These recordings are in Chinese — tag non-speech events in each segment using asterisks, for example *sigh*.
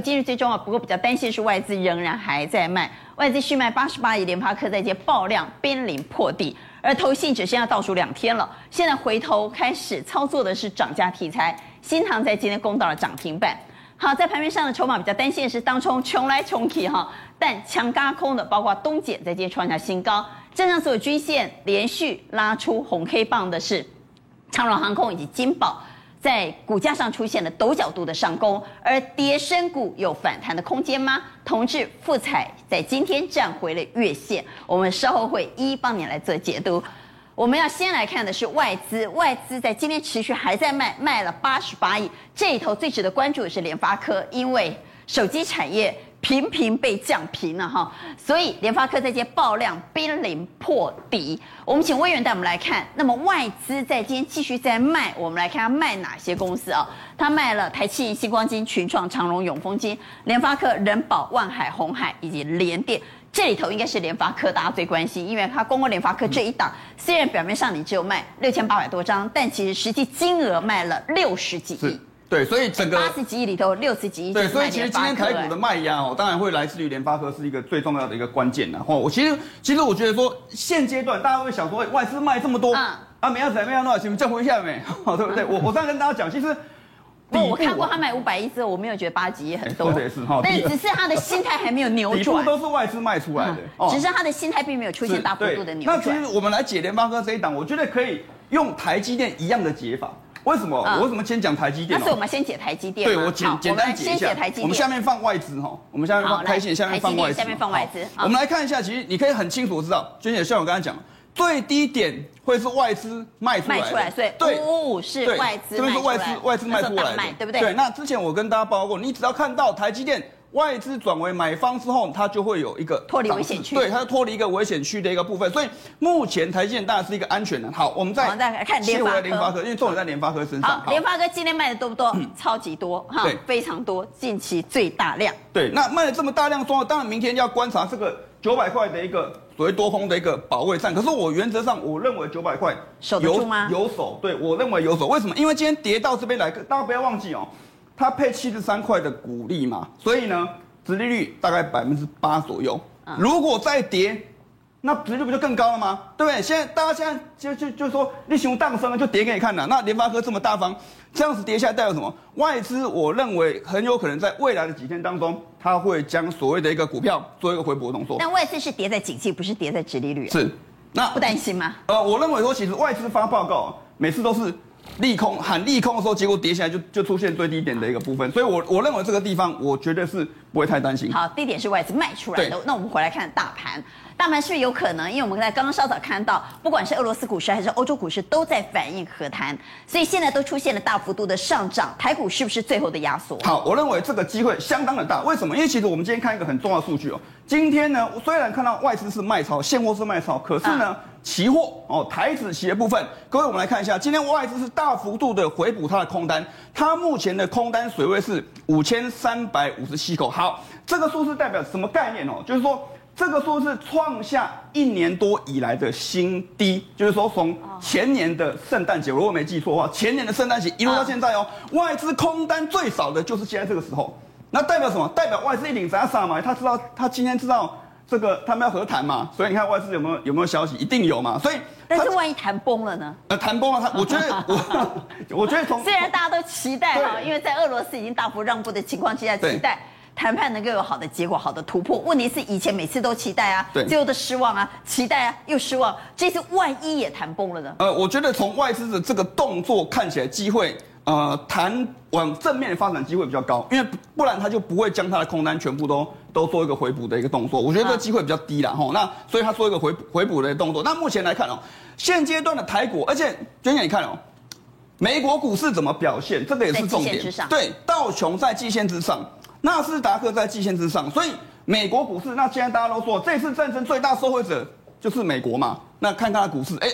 今日最重要，不过比较担心是外资仍然还在卖，外资续卖八十八亿，联发科在接爆量濒临破底，而投信只剩下倒数两天了，现在回头开始操作的是涨价题材，新唐在今天攻到了涨停板。好，在盘面上的筹码比较担心的是当冲穷来穷去哈，但强轧空的包括东碱在今天创下新高，站上所有均线连续拉出红 K 棒的是长荣航空以及金宝。在股价上出现了陡角度的上攻，而跌深股有反弹的空间吗？同志、富彩在今天站回了月线，我们稍后会一一帮你来做解读。我们要先来看的是外资，外资在今天持续还在卖，卖了八十八亿。这一头最值得关注的是联发科，因为手机产业。频频被降评了哈，所以联发科在接爆量濒临破底。我们请魏源带我们来看，那么外资在今天继续在卖，我们来看他卖哪些公司啊？他卖了台企、新光金、群创、长荣、永丰金、联发科、人保、万海、红海以及联电。这里头应该是联发科，大家最关心，因为他公布联发科这一档，虽然表面上你只有卖六千八百多张，但其实实际金额卖了六十几亿。对，所以整个八十几亿里头，六十几亿。对，所以其实今天台股的卖压哦，当然会来自于联发科是一个最重要的一个关键的。哦，我其实其实我觉得说，现阶段大家会想说，外资卖这么多，啊，啊，没要怎么样，多少钱？再回一下没？对不对？我我这样跟大家讲，其实，不，我看过他买五百亿之后，我没有觉得八十几亿很多，对，是哈，但只是他的心态还没有扭转，*laughs* 都是外资卖出来的，只是他的心态并没有出现大幅度的扭转。那其实我们来解联发科这一档，我觉得可以用台积电一样的解法。为什么？我为什么先讲台积电？那是我们先解台积电。对，我简简单解一下。我们下面放外资哈，我们下面放台积电，下面放外资。下面放外资。我们来看一下，其实你可以很清楚知道，娟姐像我刚才讲，最低点会是外资卖出来。卖出来，所以对，是外资。这边是外资，外资卖出来的，对不对？对。那之前我跟大家报告过，你只要看到台积电。外资转为买方之后，它就会有一个脱离危险区，对，它脱离一个危险区的一个部分。所以目前台积电当然是一个安全的。好，我们再再来看联发科，联发科，因为重点在联发科身上。好，联发科今天卖的多不多？嗯、超级多哈，对，非常多，近期最大量。对，那卖了这么大量之后，当然明天要观察这个九百块的一个所谓多空的一个保卫战。可是我原则上我认为九百块守得住吗？有守，对我认为有守。为什么？因为今天跌到这边来，大家不要忘记哦，它配七十三块的股利嘛，所以呢。殖利率大概百分之八左右，如果再跌，那殖利率不就更高了吗？对不对？现在大家现在就就就说，你熊大升了就跌给你看了。那联发科这么大方，这样子跌下来代表什么？外资我认为很有可能在未来的几天当中，它会将所谓的一个股票做一个回补的动作。但外资是跌在景气，不是跌在殖利率。是，那不担心吗？呃，我认为说，其实外资发报告每次都是。利空喊利空的时候，结果跌下来就就出现最低点的一个部分，所以我我认为这个地方我觉得是不会太担心。好，低点是外资卖出来的，那我们回来看大盘。大盘是不是有可能？因为我们在刚刚稍早看到，不管是俄罗斯股市还是欧洲股市都在反映和谈，所以现在都出现了大幅度的上涨。台股是不是最后的压缩？好，我认为这个机会相当的大。为什么？因为其实我们今天看一个很重要的数据哦。今天呢，虽然看到外资是卖超，现货是卖超，可是呢，啊、期货哦，台指期的部分，各位我们来看一下，今天外资是大幅度的回补它的空单，它目前的空单水位是五千三百五十七口。好，这个数字代表什么概念哦？就是说。这个数字创下一年多以来的新低，就是说从前年的圣诞节，如果我没记错的话，前年的圣诞节一路到现在哦，外资空单最少的就是现在这个时候，那代表什么？代表外资一定在杀嘛？他知道他今天知道这个他们要和谈嘛？所以你看外资有没有有没有消息？一定有嘛？所以但是万一谈崩了呢？呃，谈崩了，他 *laughs* 我觉得我 *laughs* 我觉得从虽然大家都期待哈，因为在俄罗斯已经大幅让步的情况之下，期待。谈判能够有好的结果、好的突破，问题是以前每次都期待啊，对，最后的失望啊，期待啊又失望，这次万一也谈崩了呢？呃，我觉得从外资的这个动作看起来，机会呃谈往正面发展机会比较高，因为不然他就不会将他的空单全部都都做一个回补的一个动作，我觉得这个机会比较低了哈。那所以他做一个回回补的动作。那目前来看哦，现阶段的台股，而且娟姐你看哦，美国股市怎么表现？这个也是重点。对，道琼在季线之上。纳斯达克在季线之上，所以美国股市，那现在大家都说这次战争最大受惠者就是美国嘛？那看它的股市，哎，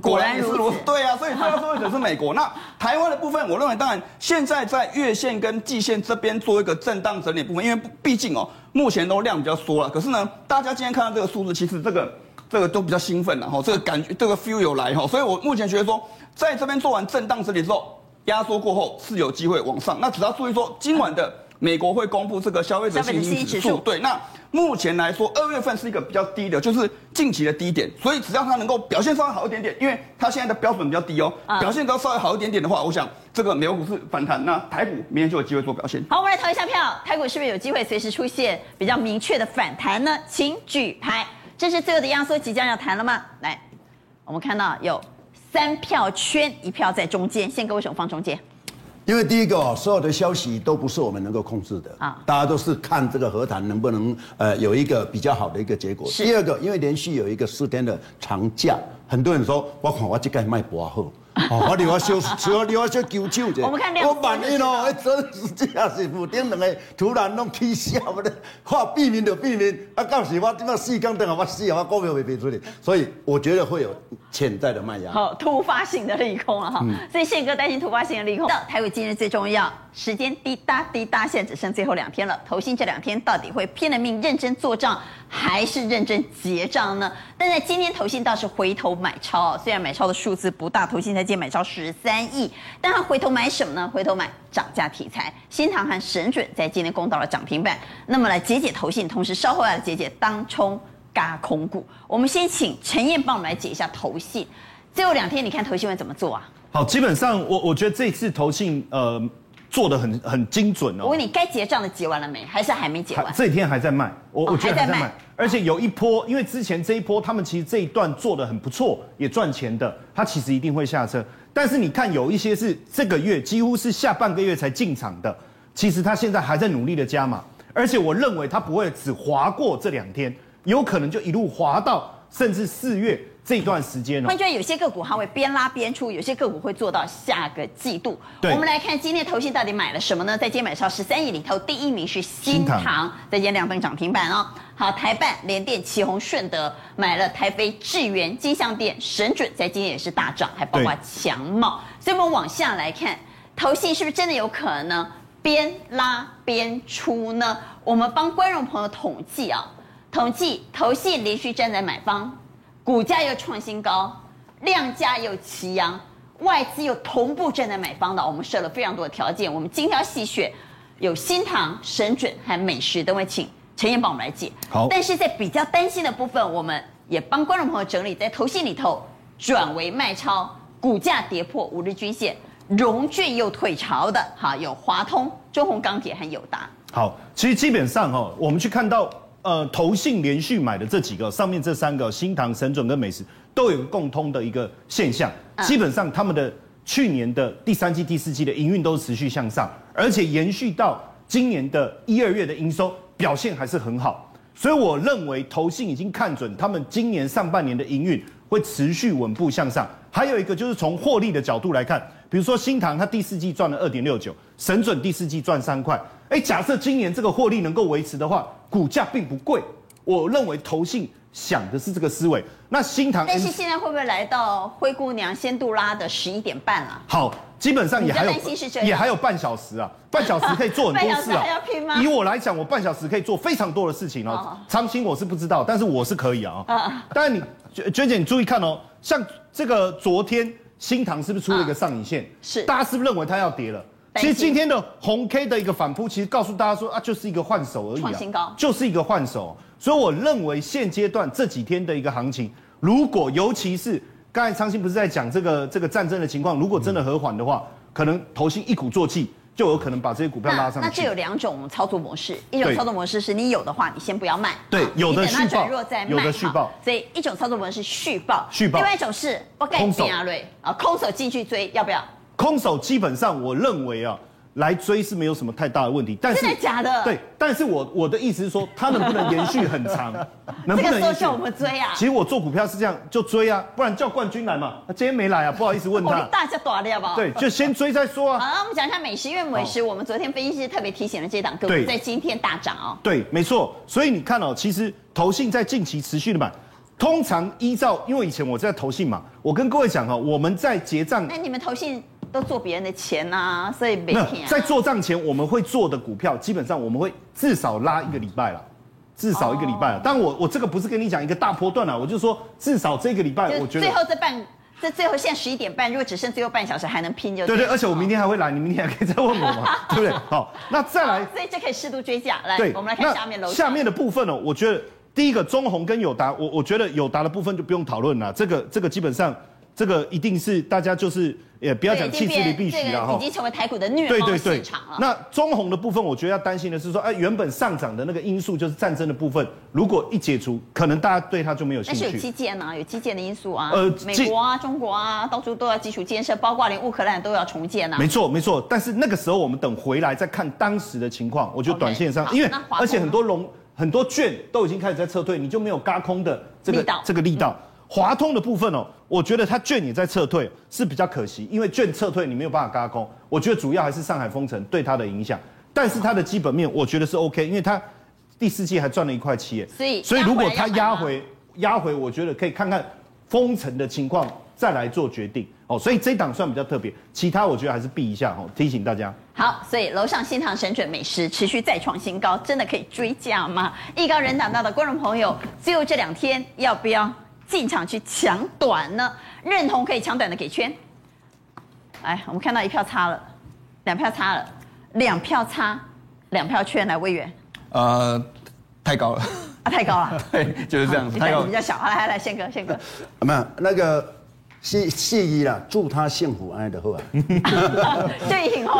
果然是如此。对啊，所以最大受惠者是美国。那 *laughs* 台湾的部分，我认为当然现在在月线跟季线这边做一个震荡整理部分，因为毕竟哦，目前都量比较缩了。可是呢，大家今天看到这个数字，其实这个这个都比较兴奋了哈，这个感觉这个 feel 有来哈，所以我目前觉得说，在这边做完震荡整理之后，压缩过后是有机会往上。那只要注意说今晚的。美国会公布这个消费者信心指数。对，那目前来说，二月份是一个比较低的，就是近期的低点。所以只要它能够表现稍微好一点点，因为它现在的标准比较低哦，表现都稍微好一点点的话，我想这个美国股市反弹，那台股明天就有机会做表现。好，我们来投一下票，台股是不是有机会随时出现比较明确的反弹呢？请举牌。这是最后的压缩，即将要谈了吗？来，我们看到有三票圈，一票在中间。宪哥为什么放中间？因为第一个，所有的消息都不是我们能够控制的啊，大家都是看这个和谈能不能呃有一个比较好的一个结果。第二个，因为连续有一个四天的长假，很多人说，我看我这个卖不好。哦，我另外小，我另外小揪揪者。我们看两。我万一哦，哎，真是这样是负点两个突然拢起笑，我的话 *laughs* 避免就避免。啊，到时我这么四更等下我死啊，我股票会赔出去。所以我觉得会有潜在的卖压。好，突发性的利空了哈。嗯、所以宪哥担心突发性的利空。到台湾今日最重要，时间滴答滴答，现在只剩最后两天了。投信这两天到底会拼了命认真做账，还是认真结账呢？但在今天投信倒是回头买超，虽然买超的数字不大，投信在买超十三亿，但他回头买什么呢？回头买涨价题材，新唐和神准在今天攻到了涨停板。那么来解解投信，同时稍后要解解当冲嘎空股。我们先请陈燕帮我们来解一下投信，最后两天你看投信会怎么做啊？好，基本上我我觉得这次投信呃。做的很很精准哦。我问你，该结账的结完了没？还是还没结完？这几天还在卖，我我觉得还在卖。而且有一波，因为之前这一波他们其实这一段做的很不错，也赚钱的，他其实一定会下车。但是你看有一些是这个月几乎是下半个月才进场的，其实他现在还在努力的加码。而且我认为他不会只滑过这两天，有可能就一路滑到甚至四月。这段时间呢，换句话，有些个股它会边拉边出，有些个股会做到下个季度。对，我们来看今天投信到底买了什么呢？在今天买超十三亿里头，第一名是新唐，新唐在今天亮灯涨停板哦。好，台办、联电、旗宏、顺德买了台飞、智源、金像店、神准，在今天也是大涨，还包括强茂。所以我们往下来看，投信是不是真的有可能呢？边拉边出呢？我们帮观众朋友统计啊，统计投信连续站在买方。股价又创新高，量价又齐扬，外资又同步站在买方的，我们设了非常多的条件。我们精挑细选，有新塘、神准和美食，等会请陈燕帮我们来解。好，但是在比较担心的部分，我们也帮观众朋友整理，在投信里头转为卖超，股价跌破五日均线，融券又退潮的，哈，有华通、中红钢铁和友达。好，其实基本上哈，我们去看到。呃，投信连续买的这几个，上面这三个新唐、神准跟美食，都有个共通的一个现象，基本上他们的去年的第三季、第四季的营运都是持续向上，而且延续到今年的一二月的营收表现还是很好，所以我认为投信已经看准他们今年上半年的营运会持续稳步向上。还有一个就是从获利的角度来看，比如说新塘它第四季赚了二点六九，神准第四季赚三块。哎，假设今年这个获利能够维持的话，股价并不贵。我认为投信想的是这个思维。那新塘，但是现在会不会来到灰姑娘仙杜拉的十一点半了？好，基本上也还有，也还有半小时啊，*laughs* 半小时可以做很多事啊。以我来讲，我半小时可以做非常多的事情哦。长兴我是不知道，但是我是可以啊。啊，当然你娟姐，你注意看哦，像这个昨天新塘是不是出了一个上影线？是，大家是不是认为它要跌了？其实今天的红 K 的一个反扑，其实告诉大家说啊，就是一个换手而已啊，就是一个换手。所以我认为现阶段这几天的一个行情，如果尤其是刚才昌兴不是在讲这个这个战争的情况，如果真的和缓的话，可能投信一鼓作气，就有可能把这些股票拉上去。那这有两种操作模式，一种操作模式是你有的话，你先不要卖，对，有的续报，有的续报。所以一种操作模式是续报，续报。另外一种是我空手啊，空手进去追，要不要？空手基本上，我认为啊，来追是没有什么太大的问题。但是真的假的？对，但是我我的意思是说，它能不能延续很长？*laughs* 能不能延续？这个时候叫我们追啊？其实我做股票是这样，就追啊，不然叫冠军来嘛。他今天没来啊，不好意思问他。*laughs* 大家短了好不好？对，就先追再说啊。好，那我们讲一下美食，因为美食我们昨天分析师特别提醒了这档个股在今天大涨哦。对，没错。所以你看哦，其实投信在近期持续的买，通常依照，因为以前我在投信嘛，我跟各位讲哦，我们在结账。那你们投信？都做别人的钱呐、啊，所以没钱、啊。在做账前，我们会做的股票，基本上我们会至少拉一个礼拜了，至少一个礼拜了。但我我这个不是跟你讲一个大波段了，我就说至少这个礼拜，我觉得最后这半这最后现在十一点半，如果只剩最后半小时还能拼就对，对对，而且我明天还会来，你明天还可以再问我嘛，*laughs* 对不对？好，那再来，所以这可以适度追加。来，对，我们来看下面楼下面的部分哦，我觉得第一个中红跟友达，我我觉得友达的部分就不用讨论了，这个这个基本上。这个一定是大家就是也不要讲弃之离必须了哈，已经成为台股的虐猫市场了。那中红的部分，我觉得要担心的是说，哎，原本上涨的那个因素就是战争的部分，如果一解除，可能大家对它就没有兴趣。但是有基建啊，有基建的因素啊，呃，美国啊、中国啊，到处都要基础建设，包括连乌克兰都要重建啊。没错，没错。但是那个时候我们等回来再看当时的情况，我觉得短线上，因为而且很多龙很多券都已经开始在撤退，你就没有嘎空的这个这个力道。华通的部分哦，我觉得它券也在撤退，是比较可惜，因为券撤退你没有办法加空。我觉得主要还是上海封城对它的影响，但是它的基本面我觉得是 OK，因为它第四季还赚了一块七，所以所以如果它压回压回，我觉得可以看看封城的情况再来做决定哦。所以这一档算比较特别，其他我觉得还是避一下哦，提醒大家。好，所以楼上新塘神准美食持续再创新高，真的可以追价吗？艺高人胆大的观众朋友，最后这两天要不要？进场去抢短呢？认同可以抢短的给圈。来，我们看到一票差了，两票差了，两票差，两票圈来魏源。呃，太高了。啊，太高了。*laughs* 对，就是这样子。太高。比较小，来来来，宪哥，宪哥。没有那个。谢谢伊啦，祝他幸福安的好啊！*laughs* 就你幸福，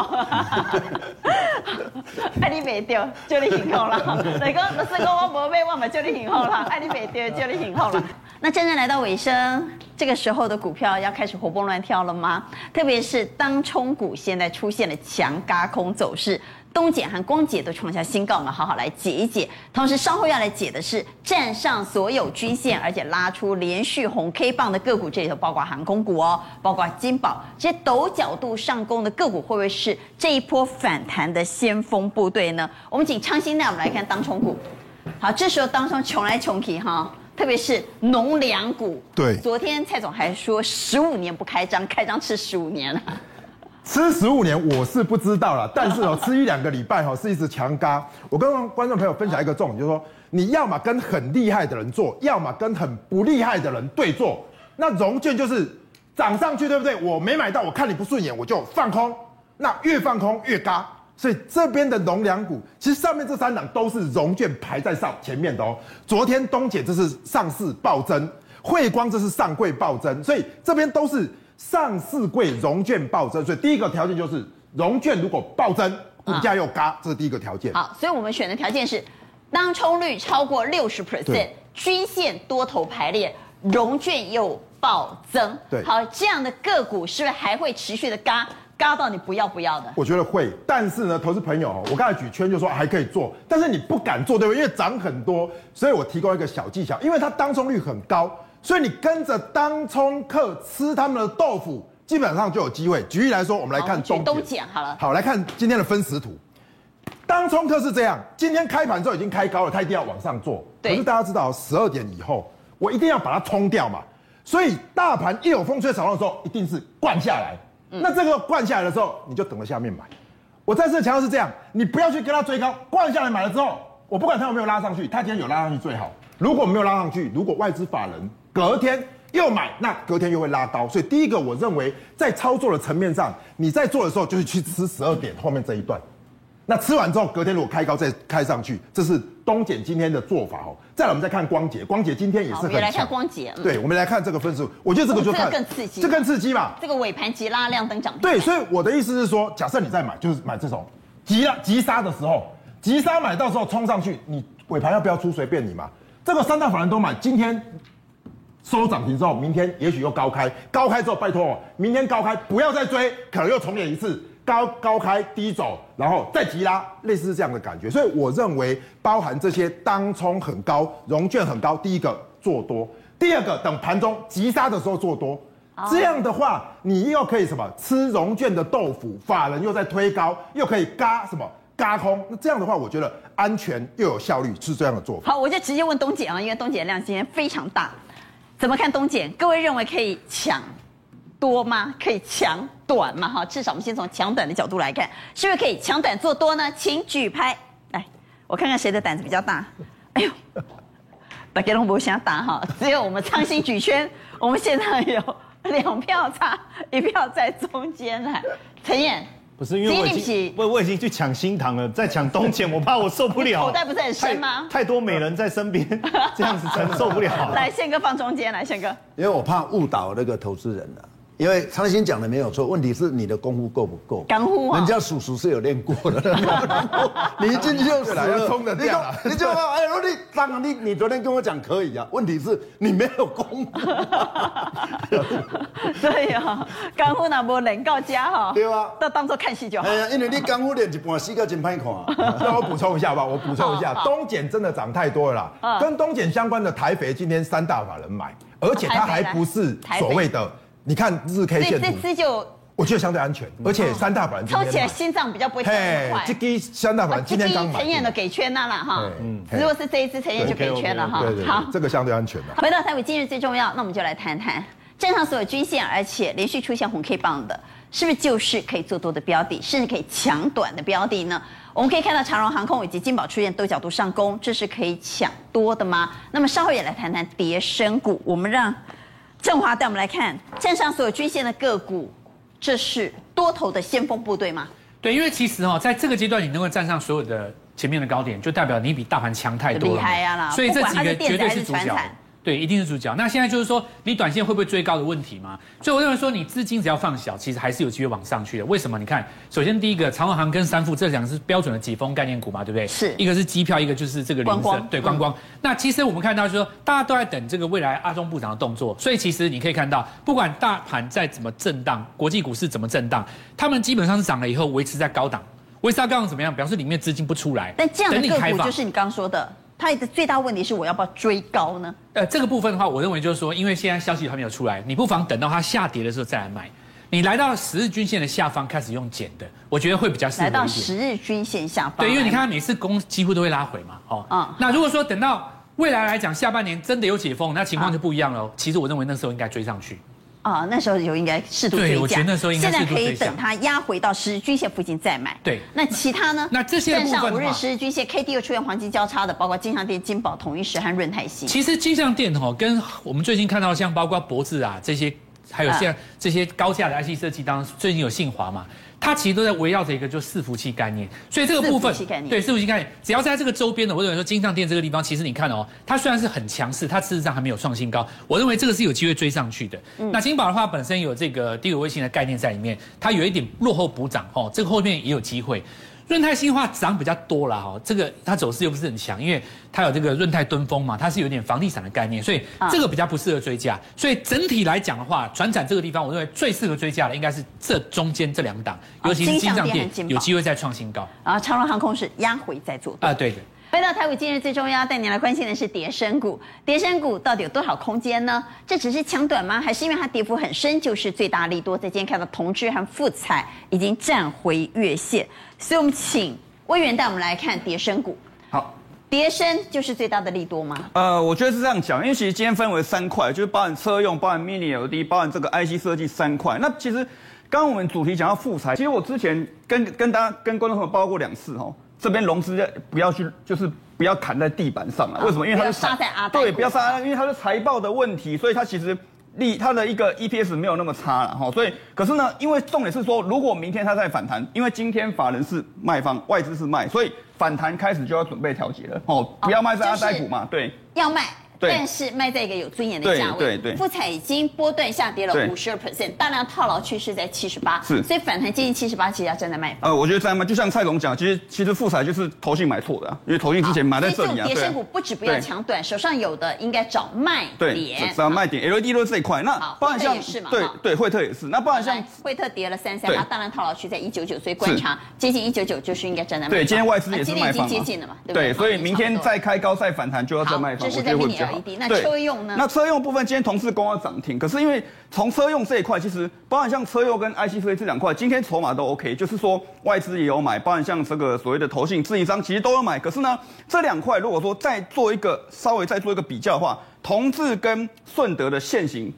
爱 *laughs* 你没掉，就你幸福了。老公，老师讲我没买，我嘛就你幸福啦。爱你没掉，就你幸福啦。那真正来到尾声，这个时候的股票要开始活蹦乱跳了吗？特别是当冲股现在出现了强轧空走势。东解和光解都创下新高，我们好好来解一解。同时，稍后要来解的是站上所有均线，而且拉出连续红 K 棒的个股，这里头包括航空股哦，包括金宝这些陡角度上攻的个股，会不会是这一波反弹的先锋部队呢？我们请昌兴带我们来看当冲股。好，这时候当冲穷来穷去哈，特别是农粮股。对，昨天蔡总还说十五年不开张，开张吃十五年了。吃十五年我是不知道了，但是哦，*laughs* 吃一两个礼拜哈是一直强嘎。我跟观众朋友分享一个重点，就是说你要么跟很厉害的人做，要么跟很不厉害的人对做。那融券就是涨上去，对不对？我没买到，我看你不顺眼，我就放空。那越放空越嘎。所以这边的农粮股，其实上面这三档都是融券排在上前面的哦。昨天东碱这是上市暴增，慧光这是上柜暴增，所以这边都是。上市柜融券暴增，所以第一个条件就是融券如果暴增，股价又嘎，这是第一个条件。好，所以我们选的条件是当冲率超过六十 percent，均线多头排列，融券又暴增。对，好，这样的个股是不是还会持续的嘎？嘎到你不要不要的？我觉得会，但是呢，投资朋友，我刚才举圈就说还可以做，但是你不敢做，对不对？因为涨很多，所以我提供一个小技巧，因为它当冲率很高。所以你跟着当冲客吃他们的豆腐，基本上就有机会。举例来说，我们来看东东碱好了。好，来看今天的分时图。当冲客是这样，今天开盘之后已经开高了，他一定要往上做。对。可是大家知道，十二点以后，我一定要把它冲掉嘛。所以大盘一有风吹草动的时候，一定是灌下来。嗯。那这个灌下来的时候，你就等着下面买。我再次强调是这样，你不要去跟他追高，灌下来买了之后，我不管他有没有拉上去，他今天有拉上去最好。如果没有拉上去，如果外资法人。隔天又买，那隔天又会拉高，所以第一个我认为在操作的层面上，你在做的时候就是去吃十二点后面这一段，那吃完之后隔天如果开高再开上去，这是东碱今天的做法哦。再来我们再看光頡，光頡今天也是很强。我们来看光頡，对，我们来看这个分数，我觉得这个就看更刺激，这更刺激嘛。这个尾盘急拉亮灯涨停。对，所以我的意思是说，假设你在买，就是买这种急拉急杀的时候，急杀买到时候冲上去，你尾盘要不要出随便你嘛。这个三大法人都买，今天。收涨停之后，明天也许又高开，高开之后，拜托，明天高开不要再追，可能又重演一次高高开低走，然后再急拉，类似是这样的感觉。所以我认为，包含这些当冲很高，融券很高，第一个做多，第二个等盘中急杀的时候做多，这样的话，你又可以什么吃融券的豆腐，法人又在推高，又可以嘎什么嘎空，那这样的话，我觉得安全又有效率，是这样的做法。好，我就直接问东姐啊，因为东姐量今天非常大。怎么看东碱？各位认为可以抢多吗？可以抢短吗？哈，至少我们先从抢短的角度来看，是不是可以抢短做多呢？请举牌来，我看看谁的胆子比较大。哎呦，大家都不想打哈，只有我们昌兴举圈，我们现在有两票差，一票在中间来。陈彦，不是因为我已经我我已经去抢新塘了，在抢东钱，我怕我受不了。*laughs* 口袋不是很深吗？太，太多美人在身边，*laughs* 这样子承受不了。来，宪哥放中间来，宪哥，因为我怕误导那个投资人了。因为昌兴讲的没有错，问题是你的功夫够不够？功夫啊！人家叔叔是有练过的，*laughs* 你一进去就死了，要冲的掉了。你就哎，你当然你你昨天跟我讲可以啊，问题是你没有功夫。对呀，功夫那无练到家哈。对啊，都当做看戏就好。哎呀，因为你功夫练一半，死个真歹看。*laughs* 让我补充一下吧，我补充一下，东检真的涨太多了啦。跟东检相关的台肥今天三大法人买，而且它还不是所谓的。你看日 K 线图，这支就我觉得相对安全，而且三大板抽起来心脏比较不会跳那么快。这支三大板今天刚买，陈燕的给圈那了哈。嗯，如果是这一支陈燕就给圈了哈。好，这个相对安全的。回到台北今日最重要，那我们就来谈谈站上所有均线，而且连续出现红 K 棒的，是不是就是可以做多的标的，甚至可以抢短的标的呢？我们可以看到长荣航空以及金宝出现多角度上攻，这是可以抢多的吗？那么稍后也来谈谈跌升股，我们让。振华带我们来看站上所有均线的个股，这是多头的先锋部队吗？对，因为其实哦，在这个阶段你能够站上所有的前面的高点，就代表你比大盘强太多了。厉害啊！所以这几个绝对是主角。对，一定是主角。那现在就是说，你短线会不会追高的问题吗？所以我认为说，你资金只要放小，其实还是有机会往上去的。为什么？你看，首先第一个，长荣航跟三富这两个是标准的解封概念股嘛，对不对？是。一个是机票，一个就是这个林森，对，观光。那其实我们看到就是说，大家都在等这个未来阿中部长的动作。所以其实你可以看到，不管大盘再怎么震荡，国际股市怎么震荡，他们基本上是涨了以后维持在高档，维持在高档怎么样？表示里面资金不出来。但这样的个股就是你刚刚说的。它的最大问题是我要不要追高呢？呃，这个部分的话，我认为就是说，因为现在消息还没有出来，你不妨等到它下跌的时候再来买。你来到十日均线的下方开始用减的，我觉得会比较适合。来到十日均线下方，对，因为你看它每次攻几乎都会拉回嘛，哦，嗯。那如果说等到未来来讲，下半年真的有解封，那情况就不一样了。其实我认为那时候应该追上去。啊、哦，那时候就应该适度追加。对，我觉得那时候应该。现在可以等它压回到十日均线附近再买。对，那其他呢？那这些站上五日十日均线，K D 又出现黄金交叉的，包括金象店、金宝、统一时和润泰新。其实金象店哈，跟我们最近看到像包括博智啊这些，还有像这些高价的 I C 设计，当中最近有信华嘛。它其实都在围绕着一个就伺服器概念，所以这个部分对伺服器概念，只要在这个周边的，我认为说金像店这个地方，其实你看哦，它虽然是很强势，它事实上还没有创新高，我认为这个是有机会追上去的。嗯、那金宝的话本身有这个低轨卫星的概念在里面，它有一点落后补涨哦，这个后面也有机会。润泰新化涨比较多了哈，这个它走势又不是很强，因为它有这个润泰敦峰嘛，它是有点房地产的概念，所以这个比较不适合追加。所以整体来讲的话，转产这个地方，我认为最适合追加的应该是这中间这两档，尤其是金上店有机会再创新高。啊，长荣航空是压回在做啊，对的。回到台股，今日最重要带您来关心的是跌升股，跌升股到底有多少空间呢？这只是抢短吗？还是因为它跌幅很深，就是最大利多？在今天看到同致和富彩已经站回月线，所以我们请威源带我们来看跌升股。好，跌升就是最大的利多吗？呃，我觉得是这样讲，因为其实今天分为三块，就是包含车用、包含 Mini LED、包含这个 IC 设计三块。那其实刚刚我们主题讲到富采，其实我之前跟跟大家跟观众朋友报告过两次哦。这边融资不要去，就是不要砍在地板上了。为什么？因为它是杀在阿对，不要杀，因为它是财报的问题，所以它其实利它的一个 EPS 没有那么差了哈。所以，可是呢，因为重点是说，如果明天它再反弹，因为今天法人是卖方，外资是卖，所以反弹开始就要准备调节了哦，不要卖在阿呆股嘛，对，要卖。但是卖在一个有尊严的价位，对对对，富采已经波段下跌了五十二 percent，大量套牢趋势在七十八，是，所以反弹接近七十八，其实要站在卖方。呃，我觉得站在卖，就像蔡总讲，其实其实富彩就是投信买错的，因为投信之前买在这里啊。所以这种跌升股不止不要抢短，手上有的应该找卖点。对，找卖点，LED 都是这一块。那包含像对对惠特也是，那包含像惠特跌了三三，它大量套牢区在一九九，所以观察接近一九九就是应该站在卖方。对，今天外资也是卖方。今天已经接近了嘛，对不对？所以明天再开高再反弹就要在卖方。这是在那车用呢。那车用部分今天同事公要涨停，可是因为从车用这一块，其实包含像车用跟 IC 设计这两块，今天筹码都 OK，就是说外资也有买，包含像这个所谓的投信、自营商其实都有买。可是呢，这两块如果说再做一个稍微再做一个比较的话，同志跟顺德的线型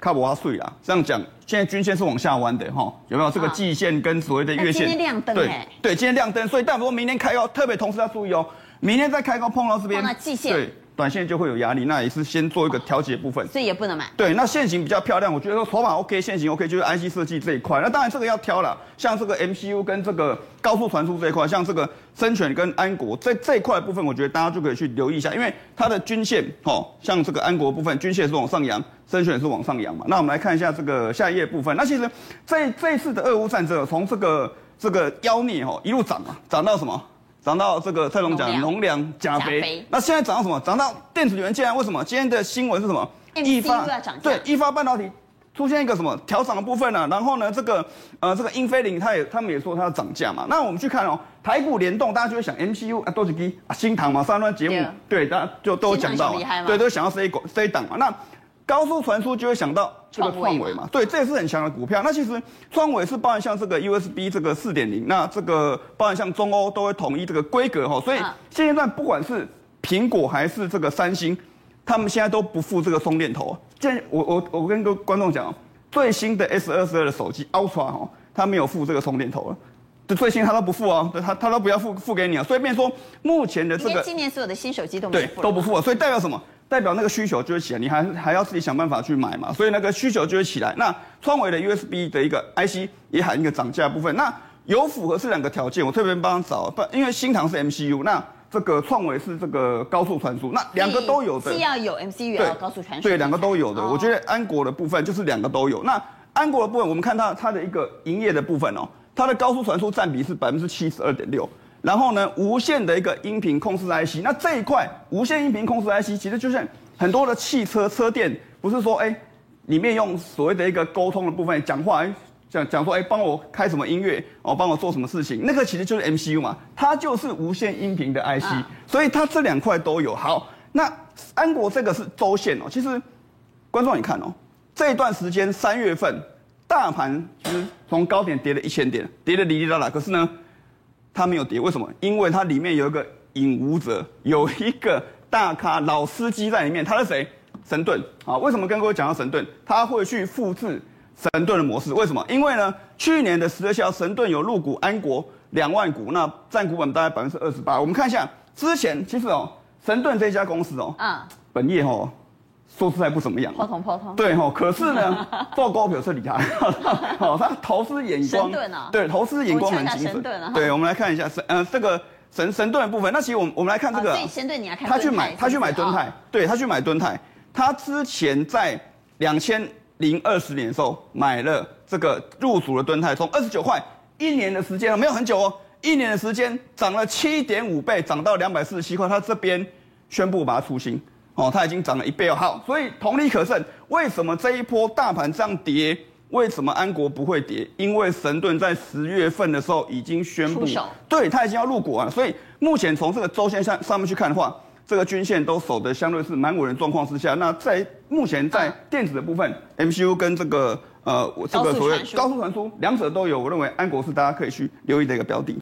卡不瓦碎啦。这样讲，现在均线是往下弯的哈，有没有这个季线跟所谓的月线？今天亮灯哎，对，今天亮灯，所以但如果明天开高，特别同时要注意哦，明天再开高碰到这边，季线。对短线就会有压力，那也是先做一个调节部分，所以也不能买。对，那线型比较漂亮，我觉得说筹码 OK，线型 OK，就是 IC 设计这一块。那当然这个要挑了，像这个 MCU 跟这个高速传输这一块，像这个深全跟安国这这一块部分，我觉得大家就可以去留意一下，因为它的均线哦，像这个安国部分均线是往上扬，深全是往上扬嘛。那我们来看一下这个下一页部分，那其实这这一次的俄乌战争，从这个这个妖孽哦一路涨啊，涨到什么？涨到这个蔡总讲农粮钾肥，那现在涨到什么？涨到电子元件啊？为什么？今天的新闻是什么？易发。对，易发半导体出现一个什么调涨的部分呢、啊？然后呢，这个呃，这个英飞凌，他也他们也说它要涨价嘛。那我们去看哦，台股联动，大家就会想 MCU 啊，都是给啊新唐嘛，上段节目对，大家就都有讲到，对，都想要 C 股 C 档嘛。那高速传输就会想到这个创维嘛，对，这也是很强的股票。那其实创维是包含像这个 USB 这个四点零，那这个包含像中欧都会统一这个规格哈，所以现阶段不管是苹果还是这个三星，他们现在都不付这个充电头。现在我我我跟各位观众讲，最新的 S 二十二的手机 Ultra 哈，它没有付这个充电头了，就最新他都不付啊，他他都不要付付给你啊。所以变说目前的这个今年所有的新手机都没付，对，都不付啊，所以代表什么？代表那个需求就会起来，你还还要自己想办法去买嘛，所以那个需求就会起来。那创维的 USB 的一个 IC 也含一个涨价部分，那有符合这两个条件，我特别帮他找，不，因为新唐是 MCU，那这个创维是这个高速传输，那两个都有的，既要有 MCU 也要高速传输，对，两个都有的。我觉得安国的部分就是两个都有。那安国的部分，我们看它它的一个营业的部分哦，它的高速传输占比是百分之七十二点六。然后呢，无线的一个音频控制 IC，那这一块无线音频控制 IC 其实就像很多的汽车车店，不是说哎，里面用所谓的一个沟通的部分讲话，讲讲说哎，帮我开什么音乐哦，帮我做什么事情，那个其实就是 MCU 嘛，它就是无线音频的 IC，啊，所以它这两块都有。好，那安国这个是周线哦，其实观众你看哦，这一段时间三月份大盘其实从高点跌了一千点，跌得哩哩啦啦，可是呢。它没有跌，为什么？因为它里面有一个引武者，有一个大咖老司机在里面。他是谁？神盾啊！为什么跟各位讲到神盾？他会去复制神盾的模式。为什么？因为呢，去年的十月七号，神盾有入股安国两万股，那占股本大概百分之二十八。我们看一下之前，其实哦，神盾这家公司哦，嗯，本业哦。说实在不怎么样，破通破通，对吼，可是呢，*laughs* 做高票是厉害，好，*laughs* 他投资眼光，对，投资眼光很精准。对，我们来看一下神，呃，这个神神盾的部分。那其实我们我们来看这个，神盾你来看，他去买他去买敦泰，对他去买敦泰，他之前在两千零二十年的时候买了这个入主的敦泰，从二十九块一年的时间了，没有很久哦，一年的时间涨了七点五倍，涨到两百四十七块，他这边宣布把它出清。哦，它已经涨了一倍哦。好，所以同理可证，为什么这一波大盘这样跌？为什么安国不会跌？因为神盾在十月份的时候已经宣布，对，它已经要入股啊。所以目前从这个周线上上面去看的话，这个均线都守得相对是蛮稳的状况之下。那在目前在电子的部分，MCU 跟这个呃这个所谓高速传输，两者都有，我认为安国是大家可以去留意的一个标的。